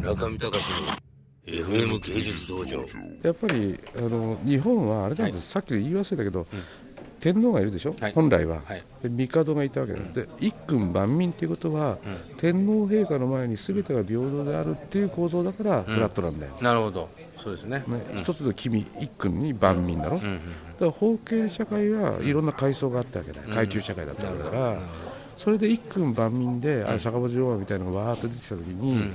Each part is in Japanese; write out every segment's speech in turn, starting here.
中見隆の FM 芸術道場。やっぱりあの日本はあれなんです、さっき言い忘れたけど、ん。天皇がいるでしょ、はい。本来は、はい。で帝がいたわけだ、で一君万民ということは、天皇陛下の前に全てが平等であるっていう構造だからフラットなんだよ、なるほど。そうですね。ね一つの君一君に万民だろ、だから封建社会はいろんな階層があったわけだ。よ、階級社会だったわけだから、それで一君万民で、あれ坂本龍馬みたいなのがわーっと出てきたときに、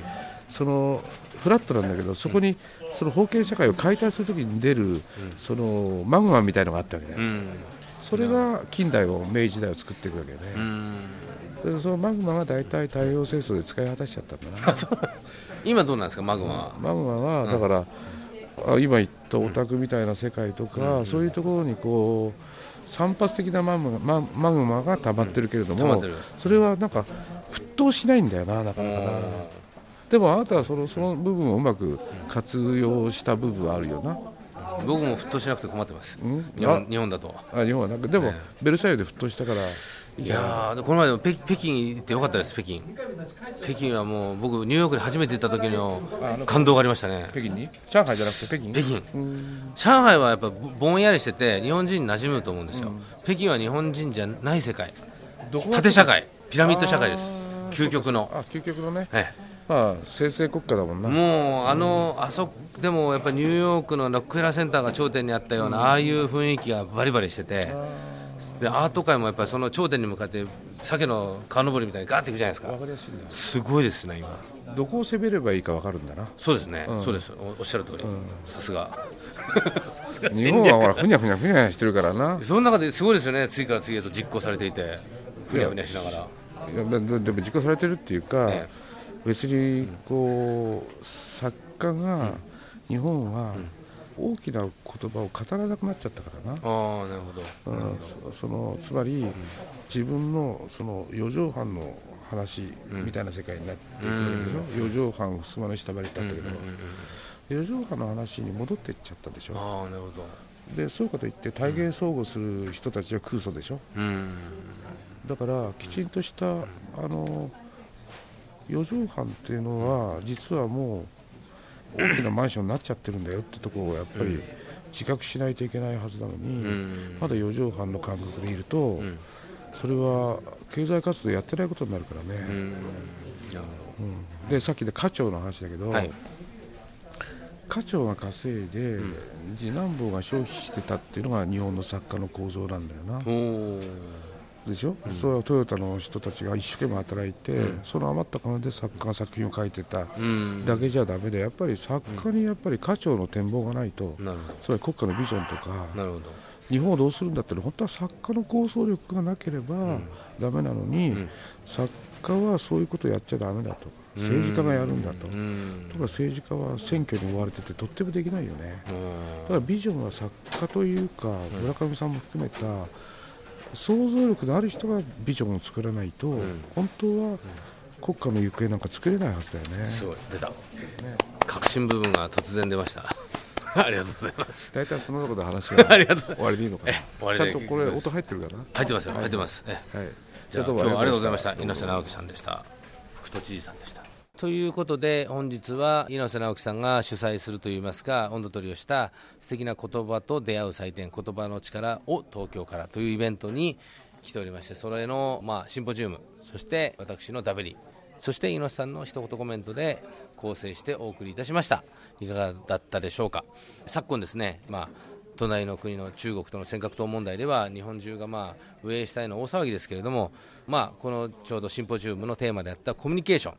そのフラットなんだけど、そこにその封建社会を解体するときに出る、そのマグマみたいなのがあったわけだよ、うん。それが近代を明治時代を作っていくわけで、うん。でそのマグマが大体太平洋戦争で使い果たしちゃったんだな。今どうなんですかマグマは？マグマはだから、あ今言ったオタクみたいな世界とか、そういうところにこう散発的なマグマママグマが溜まってるけれども、溜まってる。それはなんか沸騰しないんだよな、なかなかな。でもあなたはそのその部分をうまく活用した部分はあるよな。僕も沸騰しなくて困ってます。うん？日本日本だと。あ日本はな？んかでも、ねベルサイユで沸騰したからいやーでこの前の北北京行ってよかったです北京北京はもう僕ニューヨークに初めて行った時の感動がありましたね。北京に？上海じゃなくて北京北京うん。上海はやっぱぼぼんやりしてて日本人に馴染むと思うんですよ、北京は日本人じゃない世界。縦社会。ピラミッド社会です。究極の。あ究極のね、えまあ、生成国家だもんえな。もうあのあそでもやっぱりニューヨークのロックフェラーセンターが頂点にあったような、ああいう雰囲気がバリバリしててでアート界もやっぱりその頂点に向かって鮭の川登りみたいにガーっていくじゃないですか。わかりやすいすごいですね今。どこを攻めればいいかわかるんだな。そうですね、そうです。おおっしゃる通り、さすがさすが。日本はほら、ふにゃふにゃふにゃしてるからな。その中ですごいですよね。次から次へと実行されていてふにゃふにゃしながら。いやでででも実行されてるっていうか、え別にこう作家が、日本は大きな言葉を語らなくなっちゃったからな。ああなるほど。うんそそのつまり、自分のその四畳半の話みたいな世界になっていくわけでしょ、四畳半襖の下張りってあったけど、四畳半の話に戻っていっちゃったでしょ、ああなるほど。でそうかといって体現相互する人たちは空想でしょ、うん。だからきちんとしたあの四畳半っていうのは実はもう大きなマンションになっちゃってるんだよってところをやっぱり自覚しないといけないはずなのに、うん。まだ四畳半の感覚でいると、ん。それは経済活動やってないことになるからね、うん。でさっきで課長の話だけどはい。課長が稼いで、次男坊が消費してたっていうのが日本の作家の構造なんだよな。でしょ、それはトヨタの人たちが一生懸命働いて、その余った金で作家が作品を書いてたうん。だけじゃだめでやっぱり作家にやっぱり課長の展望がないと、なるほつまり国家のビジョンとか日本をどうするんだって本当は作家の構想力がなければだめなのに、ん。作家はそういうことをやっちゃだめだと。政治家がやるんだと。うん。とか政治家は選挙に追われててとってもできないよね。うん。だからビジョンは作家というか村上さんも含めた想像力のある人がビジョンを作らないと、本当は国家の行方なんか作れないはずだよね。すごい。出た。革新部分が突然出ました。ありがとうございます。大体そのところで話が 終わりでいいのかな？ちゃんとこれ音入ってるかな？入ってますよ。入ってます。えはい。じゃあ今日はありがとうございました。どうも。猪瀬直樹さんでした。副都知事さんでしたということで本日は猪瀬直樹さんが主催するといいますか温度取りをした素敵な言葉と出会う祭典言葉の力を東京からというイベントに来ておりましてそれの、まあ、シンポジウムそして私のダベリそして猪瀬さんの一言コメントで構成してお送りいたしました。いかがだったでしょうか。昨今ですね、まあ隣の国の中国との尖閣島問題では日本中がまあ上へ下への大騒ぎですけれども、まあ、このちょうどシンポジウムのテーマであったコミュニケーション、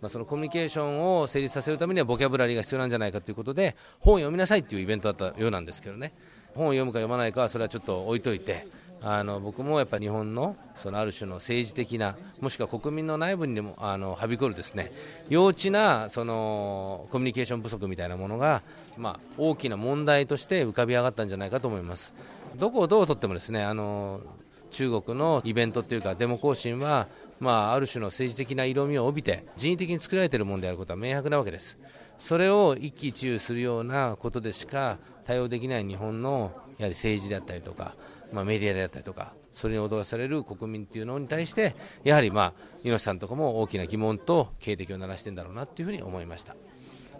まあ、そのコミュニケーションを成立させるためにはボキャブラリーが必要なんじゃないかということで本を読みなさいというイベントだったようなんですけどね本を読むか読まないかはそれはちょっと置いといてあの僕もやっぱ日本のそのある種の政治的なもしくは国民の内部にでもあのはびこるですね幼稚なそのコミュニケーション不足みたいなものが、まあ、大きな問題として浮かび上がったんじゃないかと思います。どこをどうとってもですねあの中国のイベントっていうかデモ行進は、まあ、ある種の政治的な色味を帯びて人為的に作られているものであることは明白なわけです。それを一喜一憂するようなことでしか対応できない日本のやはり政治であったりとか、まあ、メディアであったりとかそれに脅かされる国民っていうのに対してやはりまあ猪瀬さんとかも大きな疑問と警笛を鳴らしてんだろうなっていうふうに思いました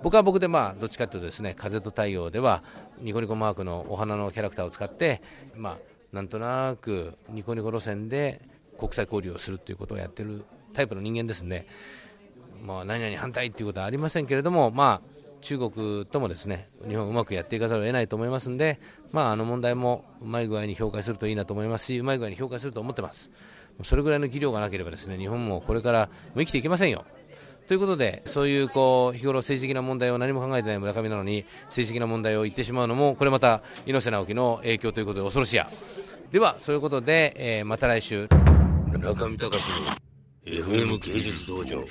僕は僕でまあどっちかというとですね風と太陽ではニコニコマークのお花のキャラクターを使ってまあなんとなくニコニコ路線で国際交流をするということをやっているタイプの人間ですんで、まあ、何々反対ということはありませんけれども、まあ、中国ともですね日本をうまくやっていかざるを得ないと思いますので、まあ、あの問題もうまい具合に評価するといいなと思いますし、うまい具合に評価すると思ってます、それぐらいの技量がなければですね日本もこれから生きていけませんよ。ということで、そういうこう日頃政治的な問題を何も考えてない村上なのに政治的な問題を言ってしまうのもこれまた猪瀬直樹の影響ということで恐ろしや。ではそういうことで、えー、また来週。村上隆の FM 芸術道場。